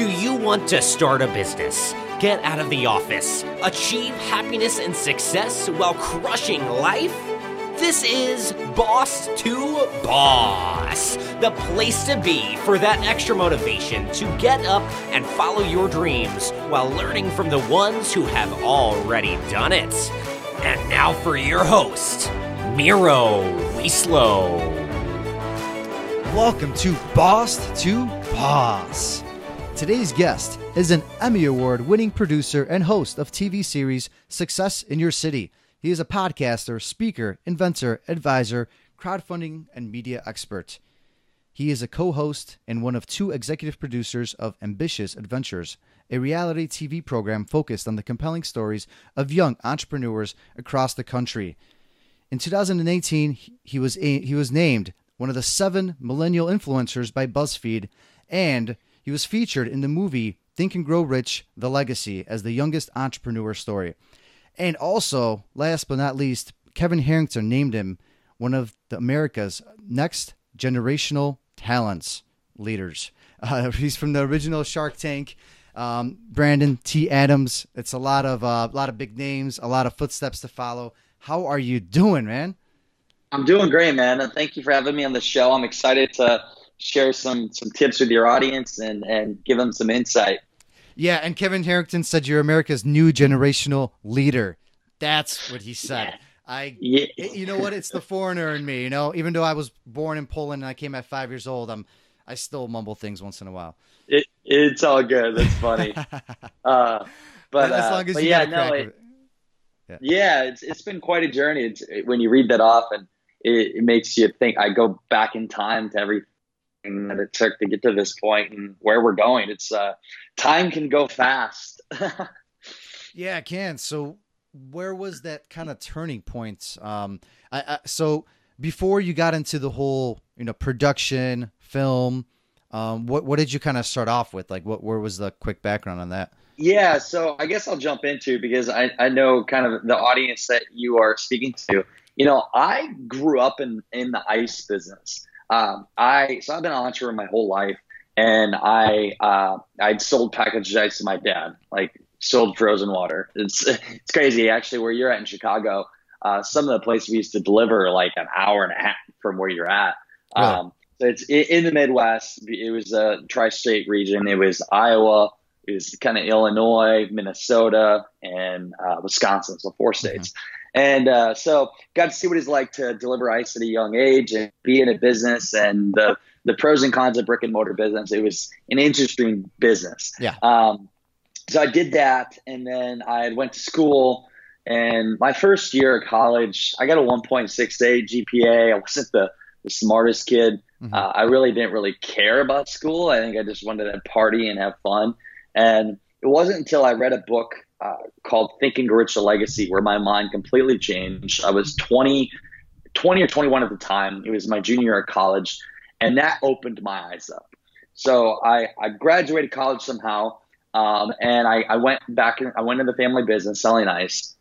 Do you want to start a business? Get out of the office, achieve happiness and success while crushing life? This is Boss to Boss, the place to be for that extra motivation to get up and follow your dreams while learning from the ones who have already done it. And now for your host, Miro Wieslow. Welcome to Boss to Boss. Today's guest is an Emmy Award winning producer and host of TV series Success in Your City. He is a podcaster, speaker, inventor, advisor, crowdfunding, and media expert. He is a co host and one of two executive producers of Ambitious Adventures, a reality TV program focused on the compelling stories of young entrepreneurs across the country. In 2018, he was, he was named one of the seven millennial influencers by BuzzFeed, and he was featured in the movie Think and Grow Rich The Legacy as the youngest entrepreneur story. And also, last but not least, Kevin Harrington named him one of the America's next generational talents leaders. Uh, he's from the original Shark Tank. Um, Brandon T. Adams. It's a lot of uh, a lot of big names, a lot of footsteps to follow. How are you doing, man? I'm doing great, man. Thank you for having me on the show. I'm excited to share some some tips with your audience and and give them some insight. Yeah, and Kevin Harrington said you're America's new generational leader. That's what he said. Yeah. I, yeah. you know what? It's the foreigner in me. You know, even though I was born in Poland and I came at five years old, I'm, I still mumble things once in a while. It, it's all good. That's funny. uh, but as long as uh, you yeah, no, it, yeah. yeah, it's it's been quite a journey. It's when you read that off and it, it makes you think. I go back in time to every that it took to get to this point and where we're going. It's uh, time can go fast. yeah, it can. So, where was that kind of turning point? Um, I, I, so before you got into the whole, you know, production, film, um, what what did you kind of start off with? Like, what where was the quick background on that? Yeah, so I guess I'll jump into because I, I know kind of the audience that you are speaking to. You know, I grew up in in the ice business. Um, I so I've been an entrepreneur my whole life, and I uh, I'd sold packaged ice to my dad, like sold frozen water. It's it's crazy actually. Where you're at in Chicago, uh, some of the places we used to deliver like an hour and a half from where you're at. Um, so it's in the Midwest. It was a tri-state region. It was Iowa. It was kind of Illinois, Minnesota, and uh, Wisconsin. So four states. Mm-hmm. And uh, so got to see what it's like to deliver ice at a young age and be in a business and the, the pros and cons of brick and mortar business. It was an interesting business. Yeah. Um, so I did that, and then I went to school. And my first year of college, I got a 1.68 GPA. I wasn't the, the smartest kid. Mm-hmm. Uh, I really didn't really care about school. I think I just wanted to party and have fun. And it wasn't until I read a book uh, called Think and Grow Rich the Legacy, where my mind completely changed. I was 20, 20 or 21 at the time. It was my junior year of college, and that opened my eyes up. So I, I graduated college somehow, um, and I, I went back. In, I went into the family business selling ice,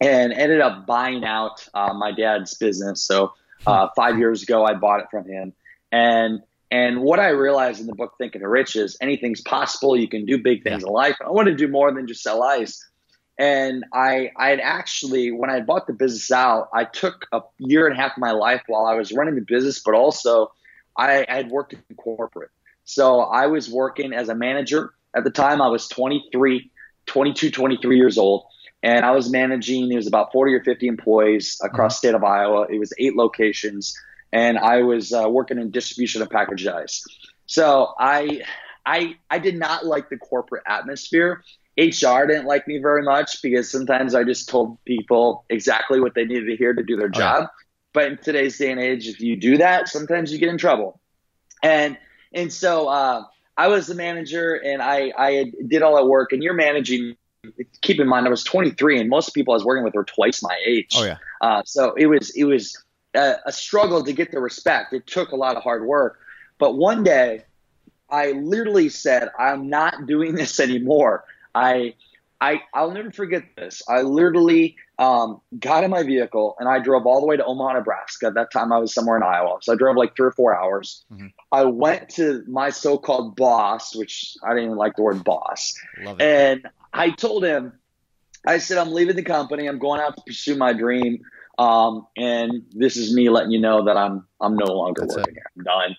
and ended up buying out uh, my dad's business. So uh, five years ago, I bought it from him, and and what I realized in the book Thinking Rich is anything's possible. You can do big things yeah. in life. I want to do more than just sell ice. And I, I had actually, when I bought the business out, I took a year and a half of my life while I was running the business, but also I, I had worked in corporate. So I was working as a manager at the time. I was 23, 22, 23 years old. And I was managing, it was about 40 or 50 employees across mm-hmm. the state of Iowa. It was eight locations and I was uh, working in distribution of packaged ice. So I, I, I did not like the corporate atmosphere. HR didn't like me very much because sometimes I just told people exactly what they needed to hear to do their job. But in today's day and age, if you do that, sometimes you get in trouble. And and so uh, I was the manager, and I I did all that work. And you're managing. Keep in mind, I was 23, and most people I was working with were twice my age. Oh yeah. Uh, so it was it was a, a struggle to get the respect. It took a lot of hard work. But one day, I literally said, I'm not doing this anymore. I I I'll never forget this. I literally um, got in my vehicle and I drove all the way to Omaha, Nebraska. At that time, I was somewhere in Iowa, so I drove like three or four hours. Mm-hmm. I went to my so-called boss, which I didn't even like the word boss, and I told him, I said, I'm leaving the company. I'm going out to pursue my dream. Um, and this is me letting you know that I'm I'm no longer That's working it. here. I'm done.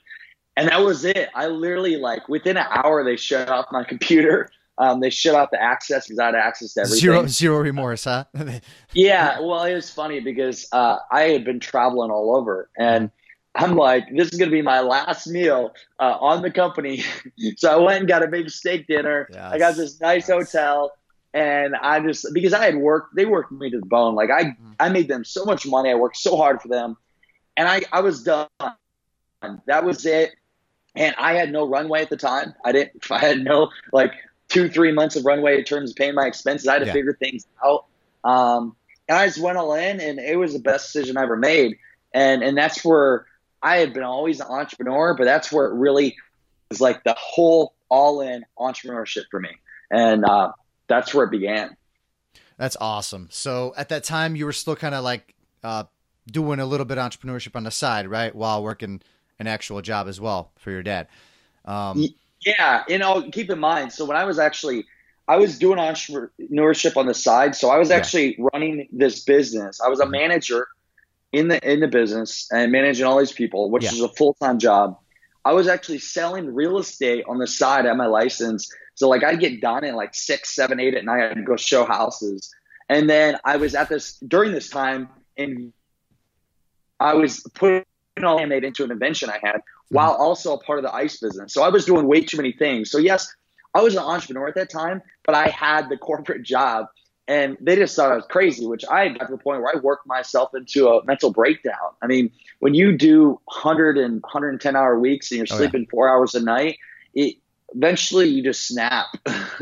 And that was it. I literally like within an hour they shut off my computer. Um, they shut off the access because I had access to everything. Zero, zero remorse, huh? yeah. Well, it was funny because uh, I had been traveling all over, and I'm like, this is gonna be my last meal uh, on the company. so I went and got a big steak dinner. Yes. I got this nice yes. hotel and I just because I had worked, they worked me to the bone. Like I, mm-hmm. I made them so much money. I worked so hard for them, and I, I was done. That was it. And I had no runway at the time. I didn't. I had no like two, three months of runway in terms of paying my expenses. I had to yeah. figure things out. Um, and I just went all in, and it was the best decision I ever made. And and that's where I had been always an entrepreneur, but that's where it really was like the whole all in entrepreneurship for me. And uh, that's where it began. That's awesome. So at that time, you were still kind of like uh, doing a little bit of entrepreneurship on the side, right, while working an actual job as well for your dad. Um, yeah, you know, keep in mind. So when I was actually, I was doing entrepreneurship on the side. So I was actually yeah. running this business. I was a mm-hmm. manager in the in the business and managing all these people, which yeah. is a full time job. I was actually selling real estate on the side at my license so like I'd get done at like six, seven, eight at night and go show houses. And then I was at this during this time and I was putting all handmade into an invention I had mm-hmm. while also a part of the ice business. So I was doing way too many things. So yes, I was an entrepreneur at that time, but I had the corporate job and they just thought I was crazy, which I got to the point where I worked myself into a mental breakdown. I mean, when you do 100 and 110 hour weeks and you're oh, sleeping yeah. four hours a night, it, eventually you just snap.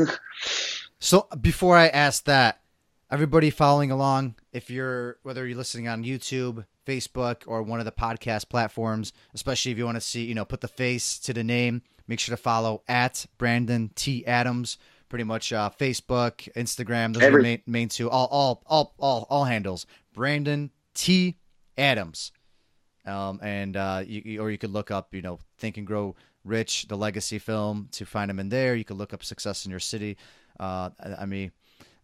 so before I ask that, everybody following along, if you're whether you're listening on YouTube, Facebook, or one of the podcast platforms, especially if you want to see, you know, put the face to the name, make sure to follow at Brandon T Adams. Pretty much uh, Facebook, Instagram, those Every- are the main, main two. All, all, all, all, all handles. Brandon T Adams. Um, and uh, you, or you could look up, you know, Think and Grow Rich, the legacy film, to find them in there. You can look up Success in Your City, uh, Emmy,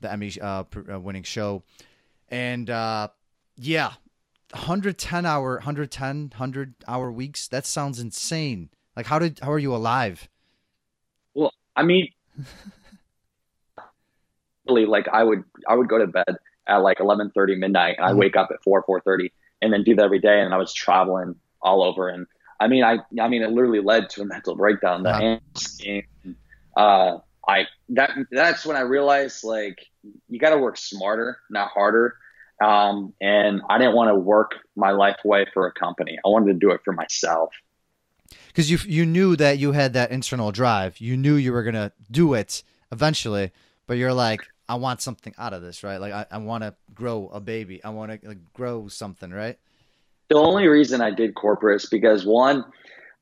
the Emmy uh, uh, winning show, and uh, yeah, 110 hour, 110, 100 hour weeks. That sounds insane. Like, how did how are you alive? Well, I mean, really, like I would I would go to bed at like 11:30 midnight. I mm-hmm. wake up at 4 4:30 and then do that every day. And I was traveling all over and I mean, I, I mean, it literally led to a mental breakdown. The wow. uh, I that that's when I realized like you got to work smarter, not harder. Um, and I didn't want to work my life away for a company. I wanted to do it for myself. Because you you knew that you had that internal drive. You knew you were gonna do it eventually, but you're like, I want something out of this, right? Like I, I want to grow a baby. I want to like, grow something, right? The only reason I did corporate is because one,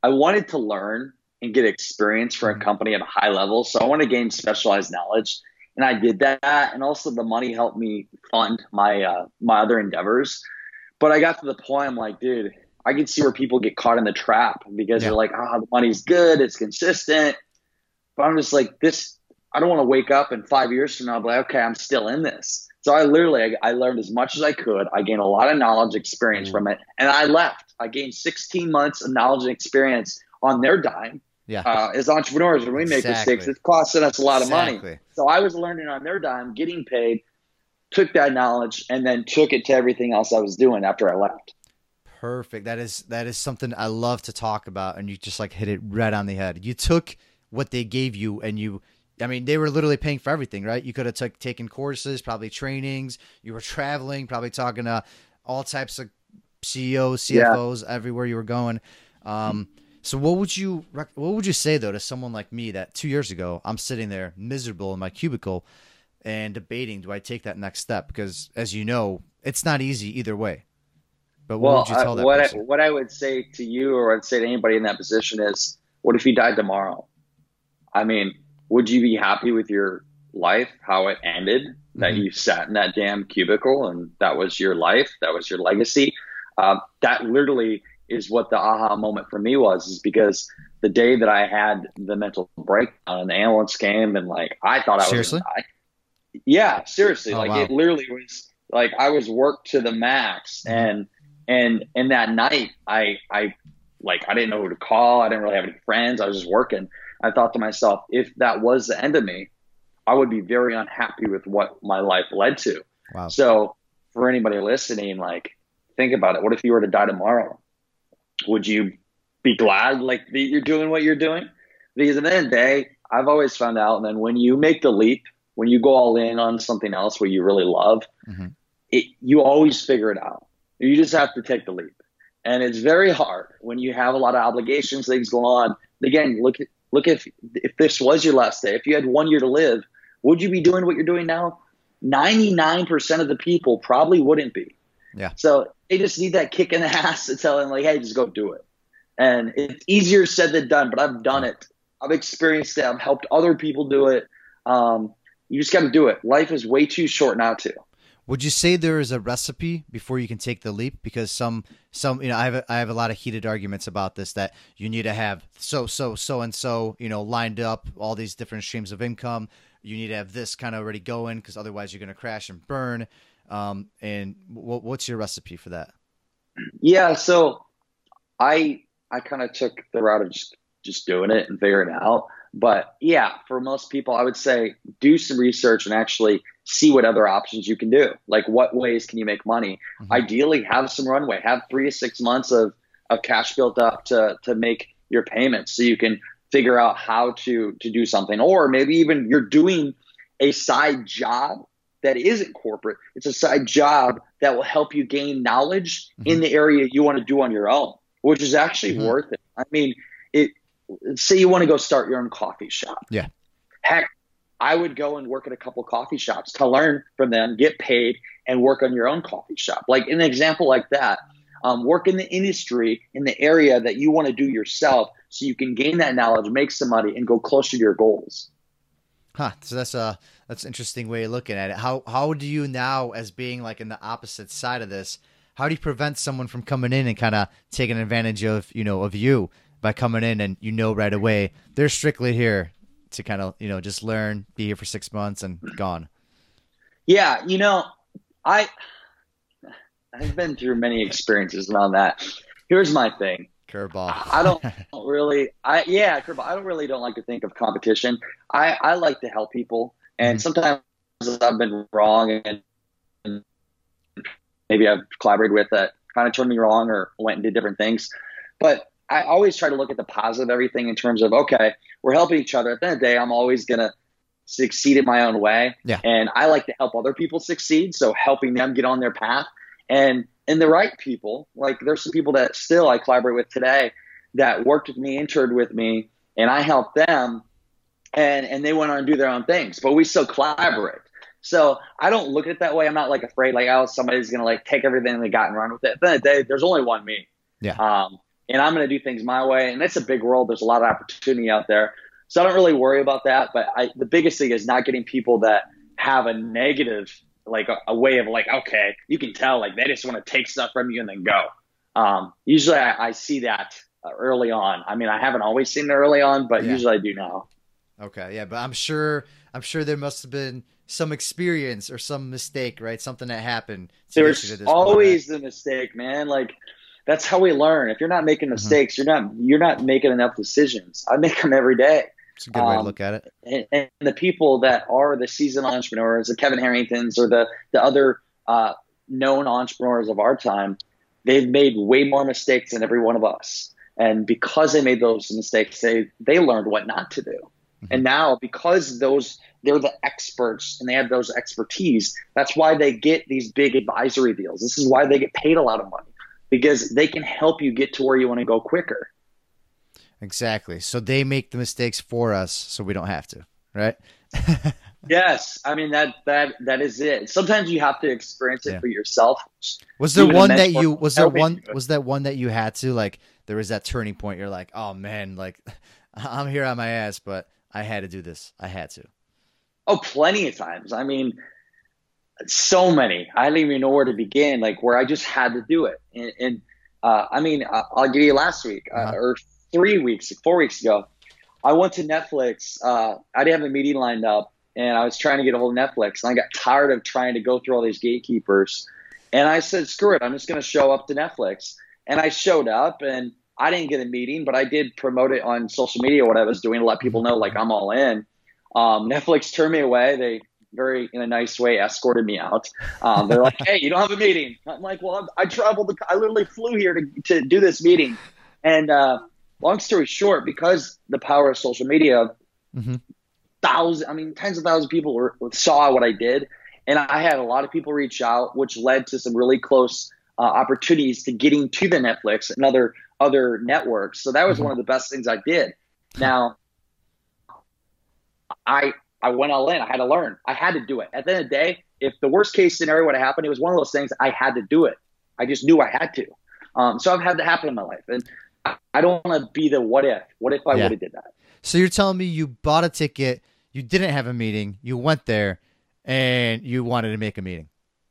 I wanted to learn and get experience for a mm-hmm. company at a high level. So I want to gain specialized knowledge. And I did that. And also the money helped me fund my uh, my other endeavors. But I got to the point I'm like, dude, I can see where people get caught in the trap because yeah. they're like, oh, the money's good, it's consistent. But I'm just like, this I don't want to wake up in five years from now be like, okay, I'm still in this. So I literally I, I, learned as much as I could. I gained a lot of knowledge, experience mm from it, and I left. I gained 16 months of knowledge and experience on their dime. Yeah. Uh, as entrepreneurs, when we make exactly. mistakes, it's costing us a lot exactly. of money. So I was learning on their dime, getting paid, took that knowledge, and then took it to everything else I was doing after I left. Perfect. That is that is something I love to talk about, and you just like hit it right on the head. You took what they gave you, and you I mean, they were literally paying for everything, right? You could have took taken courses, probably trainings. You were traveling, probably talking to all types of CEOs, CFOs, yeah. everywhere you were going. Um, so, what would you what would you say though to someone like me that two years ago I'm sitting there miserable in my cubicle and debating do I take that next step? Because as you know, it's not easy either way. But what well, would you tell that what person? I, what I would say to you, or I'd say to anybody in that position is, what if you died tomorrow? I mean, would you be happy with your life, how it ended, that Mhm. you sat in that damn cubicle and that was your life, that was your legacy. Uh, that literally is what the aha moment for me was, is because the day that I had the mental breakdown and the ambulance came and like I thought I was Seriously? gonna die. Yeah, seriously. Oh, like wow. it literally was like I was worked to the max Mhm. and and and that night I I like I didn't know who to call. I didn't really have any friends. I was just working. I thought to myself, if that was the end of me, I would be very unhappy with what my life led to. Wow. So for anybody listening, like think about it. What if you were to die tomorrow? Would you be glad like that you're doing what you're doing? Because at the end of the day, I've always found out, and then when you make the leap, when you go all in on something else where you really love, Mhm. it you always figure it out. You just have to take the leap. And it's very hard when you have a lot of obligations, things going on. Again, look at look if if this was your last day, if you had one year to live, would you be doing what you're doing now? 99% of the people probably wouldn't be. Yeah. So they just need that kick in the ass to tell them like, hey, just go do it. And it's easier said than done, but I've done it. I've experienced it. I've helped other people do it. Um, you just got to do it. Life is way too short not to. Would you say there is a recipe before you can take the leap? Because some, some, you know, I have, a, I have a lot of heated arguments about this. That you need to have so, so, so, and so, you know, lined up, all these different streams of income. You need to have this kind of already going, because otherwise you're going to crash and burn. Um, and w- what's your recipe for that? Yeah, so I I kind of took the route of just just doing it and figuring it out. But yeah, for most people, I would say do some research and actually see what other options you can do. Like what ways can you make money? Mhm. Ideally, have some runway, have three to six months of of cash built up to to make your payments, so you can figure out how to to do something. Or maybe even you're doing a side job that isn't corporate. It's a side job that will help you gain knowledge in the area you want to do on your own, which is actually Mhm. worth it. I mean. Say you want to go start your own coffee shop. Yeah. Heck, I would go and work at a couple coffee shops to learn from them, get paid, and work on your own coffee shop. Like an example like that. Um, work in the industry in the area that you want to do yourself, so you can gain that knowledge, make some money, and go closer to your goals. Huh. So that's a that's an interesting way of looking at it. How how do you now, as being like in the opposite side of this, how do you prevent someone from coming in and kind of taking advantage of you know of you by coming in and you know right away they're strictly here to kind of you know just learn, be here for six months and gone. Yeah, you know, I I've been through many experiences around that. Here's my thing. Curveball. I don't really I yeah, Curveball, I don't really don't like to think of competition. I, I like to help people and Mhm. sometimes I've been wrong and, and maybe I've collaborated with that kind of turned me wrong or went and did different things. But I always try to look at the positive of everything in terms of okay, we're helping each other. At the end of the day, I'm always gonna succeed in my own way. Yeah. And I like to help other people succeed. So helping them get on their path and and the right people, like there's some people that still I collaborate with today that worked with me, interned with me, and I helped them and and they went on and do their own things, but we still collaborate. So I don't look at it that way. I'm not like afraid like oh somebody's gonna like take everything they got and run with it. At the end of the day, there's only one me. Yeah. Um, and I'm gonna do things my way, and it's a big world. There's a lot of opportunity out there, so I don't really worry about that. But I, the biggest thing is not getting people that have a negative like a, a way of like okay, you can tell like they just want to take stuff from you and then go. Um, usually I, I see that uh, early on. I mean, I haven't always seen it early on, but Yeah. usually I do now. Okay, yeah, but I'm sure I'm sure there must have been some experience or some mistake, right? Something that happened. to to There's this point, right? always the mistake, man. Like that's how we learn. If you're not making Mm-hmm. mistakes, you're not you're not making enough decisions. I make them every day. It's a good way to um, look at it. and, and the people that are the seasoned entrepreneurs, the Kevin Harringtons or the the other uh, known entrepreneurs of our time, they've made way more mistakes than every one of us. And because they made those mistakes, they they learned what not to do. And now because those they're the experts and they have those expertise, that's why they get these big advisory deals. This is why they get paid a lot of money because they can help you get to where you want to go quicker. Exactly. So they make the mistakes for us, so we don't have to, right? Yes, I mean that that that is it. Sometimes you have to experience it Yeah. for yourself. Was there Even one that you was there one was that one that you had to like there was that turning point you're like, "Oh man, like I'm here on my ass, but I had to do this. I had to." Oh, plenty of times. I mean, so many. I don't even know where to begin. Like where I just had to do it. And, and uh, I mean, I'll give you last week uh, uh-huh. or three weeks, four weeks ago. I went to Netflix. Uh, I didn't have a meeting lined up, and I was trying to get a hold of Netflix, and I got tired of trying to go through all these gatekeepers. And I said, "Screw it! I'm just going to show up to Netflix." And I showed up, and I didn't get a meeting, but I did promote it on social media. What I was doing to let people know, like I'm all in. Um, Netflix turned me away. They very, in a nice way, escorted me out. Um, they're like, "Hey, you don't have a meeting." I'm like, "Well, I traveled. I literally flew here to to do this meeting." And uh, long story short, because the power of social media, mm-hmm. thousands, I mean, tens of thousands of people were, saw what I did. And I had a lot of people reach out, which led to some really close uh, opportunities to getting to the Netflix and other other networks. So that was mm-hmm. one of the best things I did. Now, I I went all in. I had to learn. I had to do it. At the end of the day, if the worst case scenario would have happened, it was one of those things I had to do it. I just knew I had to. Um, so I've had that happen in my life, and I don't want to be the what if. What if I yeah. would have did that? So you're telling me you bought a ticket, you didn't have a meeting, you went there, and you wanted to make a meeting,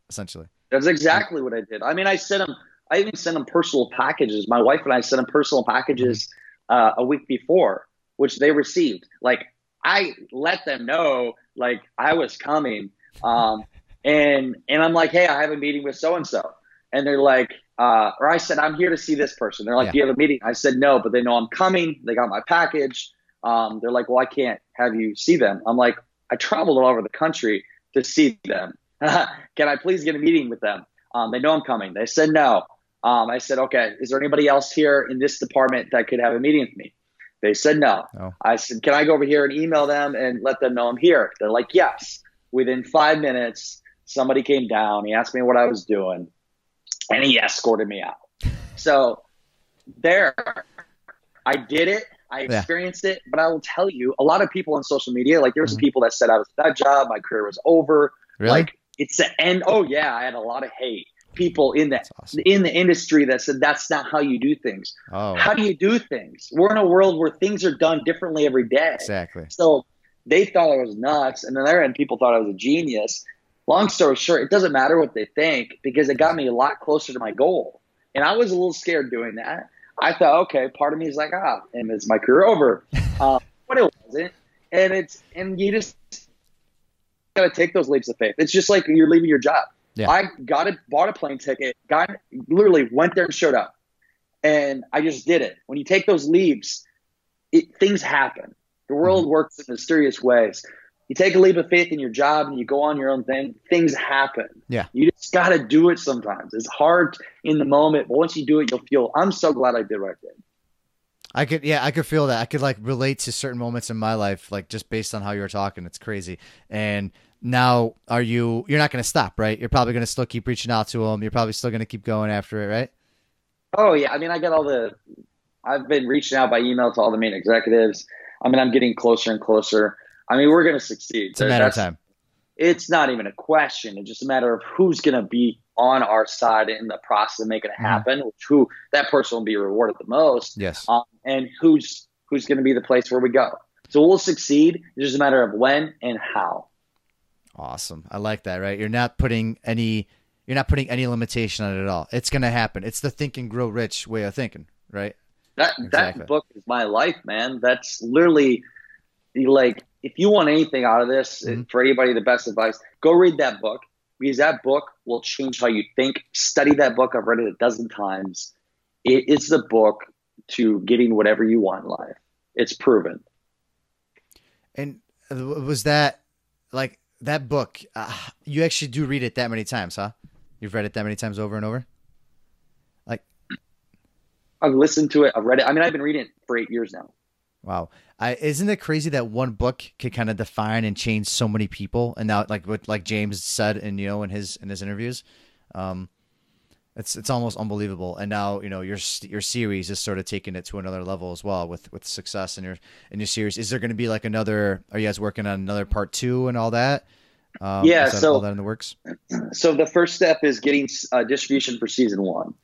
essentially. That's exactly what I did. I mean, I sent them. I even sent them personal packages. My wife and I sent them personal packages uh, a week before, which they received. Like I let them know, like I was coming, um, and and I'm like, hey, I have a meeting with so and so, and they're like, uh, or I said, I'm here to see this person. They're like, yeah. Do you have a meeting? I said, No, but they know I'm coming. They got my package. Um, they're like, Well, I can't have you see them. I'm like, I traveled all over the country to see them. Can I please get a meeting with them? Um, they know I'm coming. They said no. Um, I said, Okay, is there anybody else here in this department that could have a meeting with me? They said no. no. I said, Can I go over here and email them and let them know I'm here? They're like, Yes. Within five minutes, somebody came down. He asked me what I was doing and he escorted me out. So there, I did it. I experienced yeah. it, but I will tell you, a lot of people on social media, like there's mm-hmm. people that said I was that job, my career was over. Really? Like it's the end. Oh yeah, I had a lot of hate. People in the awesome. in the industry that said that's not how you do things. Oh. How do you do things? We're in a world where things are done differently every day. Exactly. So they thought I was nuts, and then there end, people thought I was a genius long story short, it doesn't matter what they think because it got me a lot closer to my goal. And I was a little scared doing that. I thought, okay, part of me is like, ah, and is my career over? um, but it wasn't. And it's and you just gotta take those leaps of faith. It's just like you're leaving your job. Yeah. I got it, bought a plane ticket, got literally went there and showed up, and I just did it. When you take those leaps, it, things happen. The world mm-hmm. works in mysterious ways you take a leap of faith in your job and you go on your own thing, things happen. Yeah. You just got to do it sometimes. It's hard in the moment, but once you do it, you'll feel, I'm so glad I did what I did. I could, yeah, I could feel that. I could like relate to certain moments in my life, like just based on how you were talking. It's crazy. And now, are you? You're not going to stop, right? You're probably going to still keep reaching out to them. You're probably still going to keep going after it, right? Oh yeah. I mean, I got all the. I've been reaching out by email to all the main executives. I mean, I'm getting closer and closer. I mean, we're going to succeed. It's a matter of time. It's not even a question. It's just a matter of who's going to be on our side in the process of making it mm-hmm. happen. Mm. Which who that person will be rewarded the most. Yes. Um, and who's who's going to be the place where we go. So we'll succeed. It's just a matter of when and how. Awesome. I like that. Right. You're not putting any. You're not putting any limitation on it at all. It's going to happen. It's the think and grow rich way of thinking, right? That exactly. that book is my life, man. That's literally like if you want anything out of this, mm-hmm. for anybody, the best advice, go read that book because that book will change how you think. Study that book. I've read it a dozen times. It is the book to getting whatever you want in life. It's proven. And was that like that book? Uh, you actually do read it that many times, huh? You've read it that many times over and over. Like, I've listened to it. I've read it. I mean, I've been reading it for eight years now. Wow. I, isn't it crazy that one book could kind of define and change so many people? And now, like what like James said, and you know, in his in his interviews, um, it's it's almost unbelievable. And now you know your your series is sort of taking it to another level as well with with success in your in your series. Is there going to be like another? Are you guys working on another part two and all that? Um, yeah, so all that in the works. So the first step is getting uh, distribution for season one,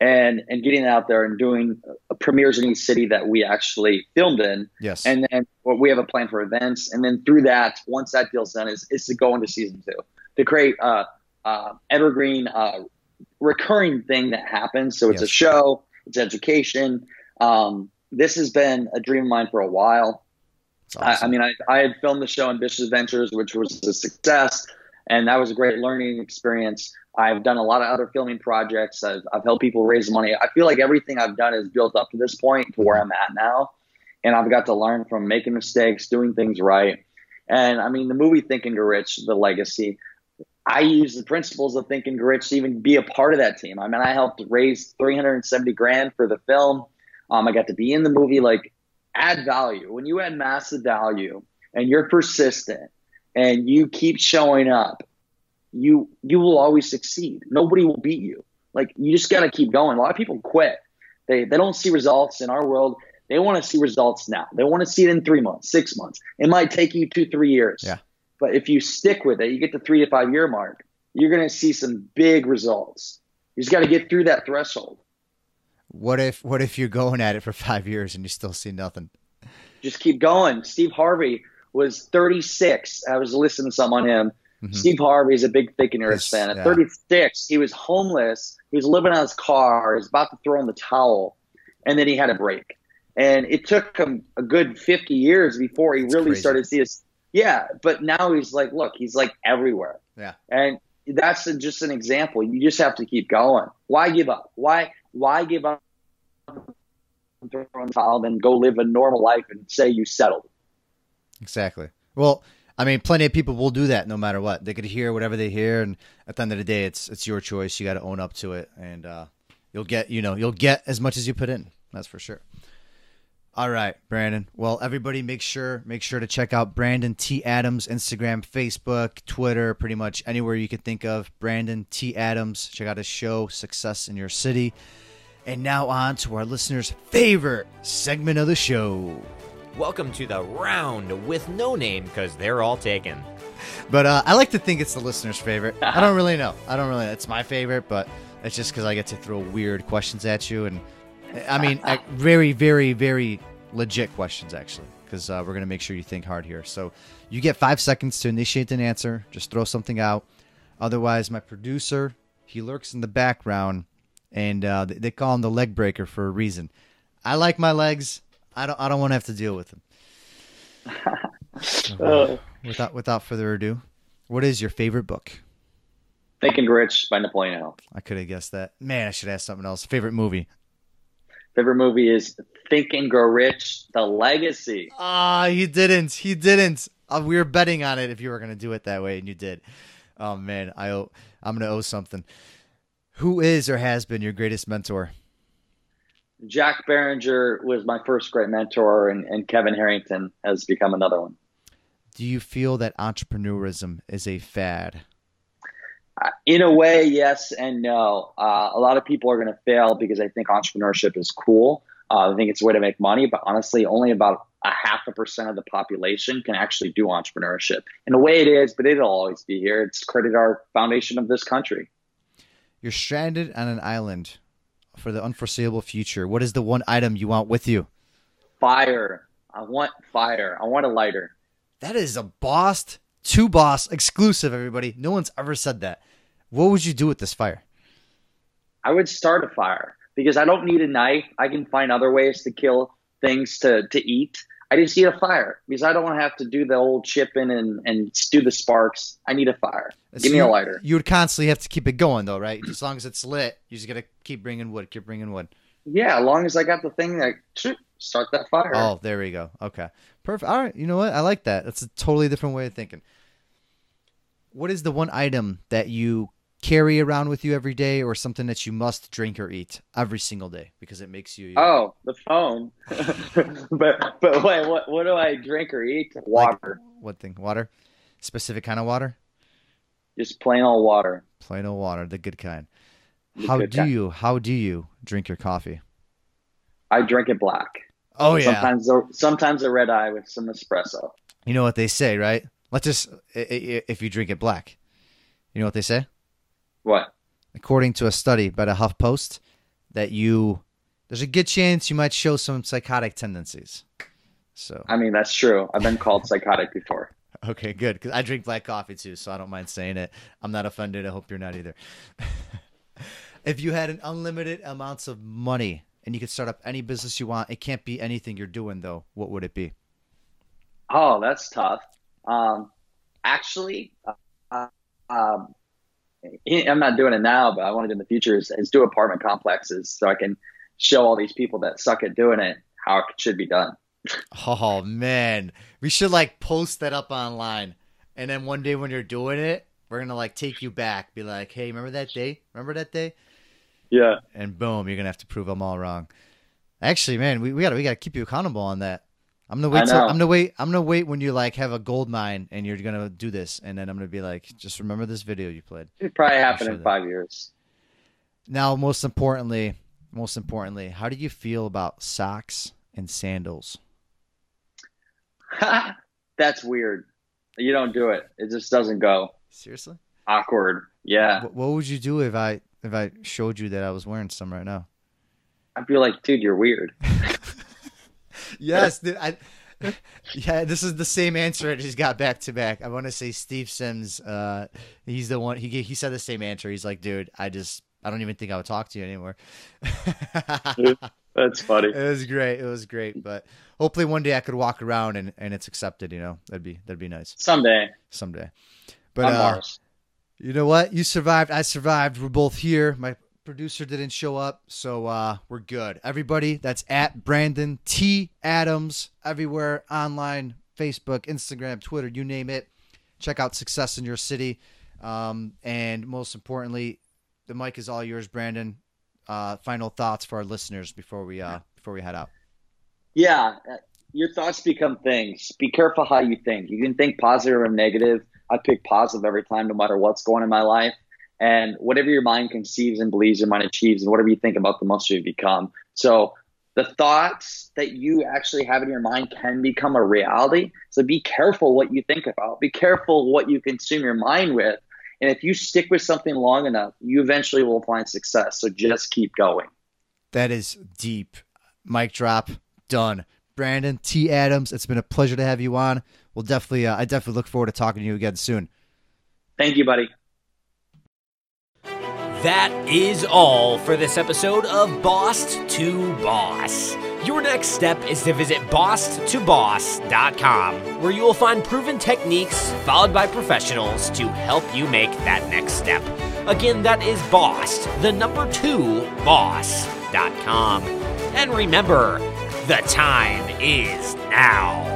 and and getting out there and doing uh, premieres in each city that we actually filmed in. Yes. And then well, we have a plan for events, and then through that, once that deal's done, is is to go into season two to create uh, uh, evergreen uh, recurring thing that happens. So it's Yes. a show, it's education. Um, this has been a dream of mine for a while. It's I, I mean, I, I had filmed the show Ambitious Adventures, which was a success, and that was a great learning experience. I've done a lot of other filming projects. I've, I've helped people raise money. I feel like everything I've done is built up to this point to where I'm at now, and I've got to learn from making mistakes, doing things right. And I mean, the movie Thinking to Rich, The Legacy. I use the principles of Think and Rich to even be a part of that team. I mean, I helped raise 370 grand for the film. Um, I got to be in the movie. Like, add value. When you add massive value and you're persistent and you keep showing up, you you will always succeed. Nobody will beat you. Like you just got to keep going. A lot of people quit. They they don't see results in our world. They want to see results now. They want to see it in three months, six months. It might take you two, three years. Yeah. But if you stick with it, you get the three to five year mark. You're going to see some big results. You just got to get through that threshold. what if what if you're going at it for five years and you still see nothing? just keep going. Steve Harvey was 36. I was listening to some on him. Mhm. Steve Harvey is a big Thick and Rich fan. At yeah. 36, he was homeless. He was living on his car. He was about to throw in the towel, and then he had a break. And it took him a good 50 years before he That's really crazy. started to see his. Yeah, but now he's like, look, he's like everywhere. Yeah. And that's a, just an example. You just have to keep going. Why give up? Why why give up? Throw in the towel, then go live a normal life and say you settled. Exactly. Well, I mean, plenty of people will do that no matter what. They could hear whatever they hear, and at the end of the day, it's it's your choice. You got to own up to it, and uh, you'll get you know you'll get as much as you put in. That's for sure. All right, Brandon. Well, everybody, make sure make sure to check out Brandon T Adams Instagram, Facebook, Twitter, pretty much anywhere you can think of. Brandon T Adams. Check out his show, Success in Your City. And now on to our listeners' favorite segment of the show. Welcome to the round with no name because they're all taken. But uh, I like to think it's the listener's favorite. I don't really know. I don't really. It's my favorite, but it's just because I get to throw weird questions at you, and I mean, very, very, very legit questions actually, because uh, we're gonna make sure you think hard here. So you get five seconds to initiate an answer. Just throw something out. Otherwise, my producer he lurks in the background, and uh, they, they call him the leg breaker for a reason. I like my legs. I don't. I don't want to have to deal with them. Uh, Without without further ado, what is your favorite book? Think and Grow Rich by Napoleon Hill. I could have guessed that. Man, I should ask something else. Favorite movie? Favorite movie is Think and Grow Rich: The Legacy. Ah, he didn't. He didn't. Uh, we were betting on it if you were going to do it that way, and you did. Oh man, I owe, I'm going to owe something. Who is or has been your greatest mentor? Jack Barringer was my first great mentor, and, and Kevin Harrington has become another one. Do you feel that entrepreneurism is a fad? Uh, in a way, yes and no. Uh, a lot of people are going to fail because I think entrepreneurship is cool. Uh, I think it's a way to make money, but honestly, only about a half a percent of the population can actually do entrepreneurship. In a way, it is, but it'll always be here. It's created our foundation of this country. You're stranded on an island for the unforeseeable future. What is the one item you want with you? Fire. I want fire. I want a lighter. That is a boss to boss exclusive, everybody. No one's ever said that. What would you do with this fire? I would start a fire because I don't need a knife. I can find other ways to kill things to, to eat. I just need a fire because I don't want to have to do the old chipping and, and do the sparks. I need a fire. Give me So a lighter. You would constantly have to keep it going, though, right? As long as it's lit, you just gotta keep bringing wood, keep bringing wood. Yeah, as long as I got the thing that start that fire. Oh, there we go. Okay, perfect. All right, you know what? I like that. That's a totally different way of thinking. What is the one item that you carry around with you every day, or something that you must drink or eat every single day because it makes you? Oh, the phone. but but wait, what what do I drink or eat? Water. What thing? Water. Specific kind of water. Just plain old water. Plain old water, the good kind. The how good do kind. you? How do you drink your coffee? I drink it black. Oh yeah. Sometimes sometimes a red eye with some espresso. You know what they say, right? Let's just if you drink it black. You know what they say? What? According to a study by the HuffPost, that you there's a good chance you might show some psychotic tendencies. So I mean, that's true. I've been called psychotic before. Okay, good. Because I drink black coffee too, so I don't mind saying it. I'm not offended. I hope you're not either. if you had an unlimited amounts of money and you could start up any business you want, it can't be anything you're doing though. What would it be? Oh, that's tough. Um, actually, uh, um, I'm not doing it now, but I want to do in the future is, is do apartment complexes so I can show all these people that suck at doing it how it should be done. Oh man, we should like post that up online, and then one day when you're doing it, we're gonna like take you back, be like, "Hey, remember that day? Remember that day?" Yeah. And boom, you're gonna have to prove them all wrong. Actually, man, we, we gotta we gotta keep you accountable on that. I'm gonna wait. Till, I'm gonna wait. I'm gonna wait when you like have a gold mine and you're gonna do this, and then I'm gonna be like, just remember this video you played. It probably happened in five years. Now, most importantly, most importantly, how do you feel about socks and sandals? That's weird. You don't do it. It just doesn't go. Seriously? Awkward. Yeah. What would you do if I if I showed you that I was wearing some right now? I'd be like, dude, you're weird. yes, dude. I, yeah, this is the same answer I just got back to back. I want to say Steve Sims. Uh, he's the one. He he said the same answer. He's like, dude, I just I don't even think I would talk to you anymore. That's funny. It was great. It was great. But hopefully one day I could walk around and, and it's accepted. You know, that'd be that'd be nice. Someday. Someday. But uh, you know what? You survived. I survived. We're both here. My producer didn't show up, so uh, we're good. Everybody, that's at Brandon T Adams everywhere online, Facebook, Instagram, Twitter, you name it. Check out Success in Your City, um, and most importantly, the mic is all yours, Brandon uh, final thoughts for our listeners before we uh, before we head out? Yeah, your thoughts become things. Be careful how you think. You can think positive or negative. I pick positive every time, no matter what's going in my life. And whatever your mind conceives and believes your mind achieves, and whatever you think about, the most you become. So the thoughts that you actually have in your mind can become a reality. So be careful what you think about. Be careful what you consume your mind with and if you stick with something long enough, you eventually will find success. So just keep going. That is deep. Mic drop. Done. Brandon T. Adams, it's been a pleasure to have you on. We'll definitely, uh, I definitely look forward to talking to you again soon. Thank you, buddy. That is all for this episode of Boss to Boss. Your next step is to visit bosstoboss.com, where you will find proven techniques followed by professionals to help you make that next step. Again, that is boss, the number two, boss.com. And remember, the time is now.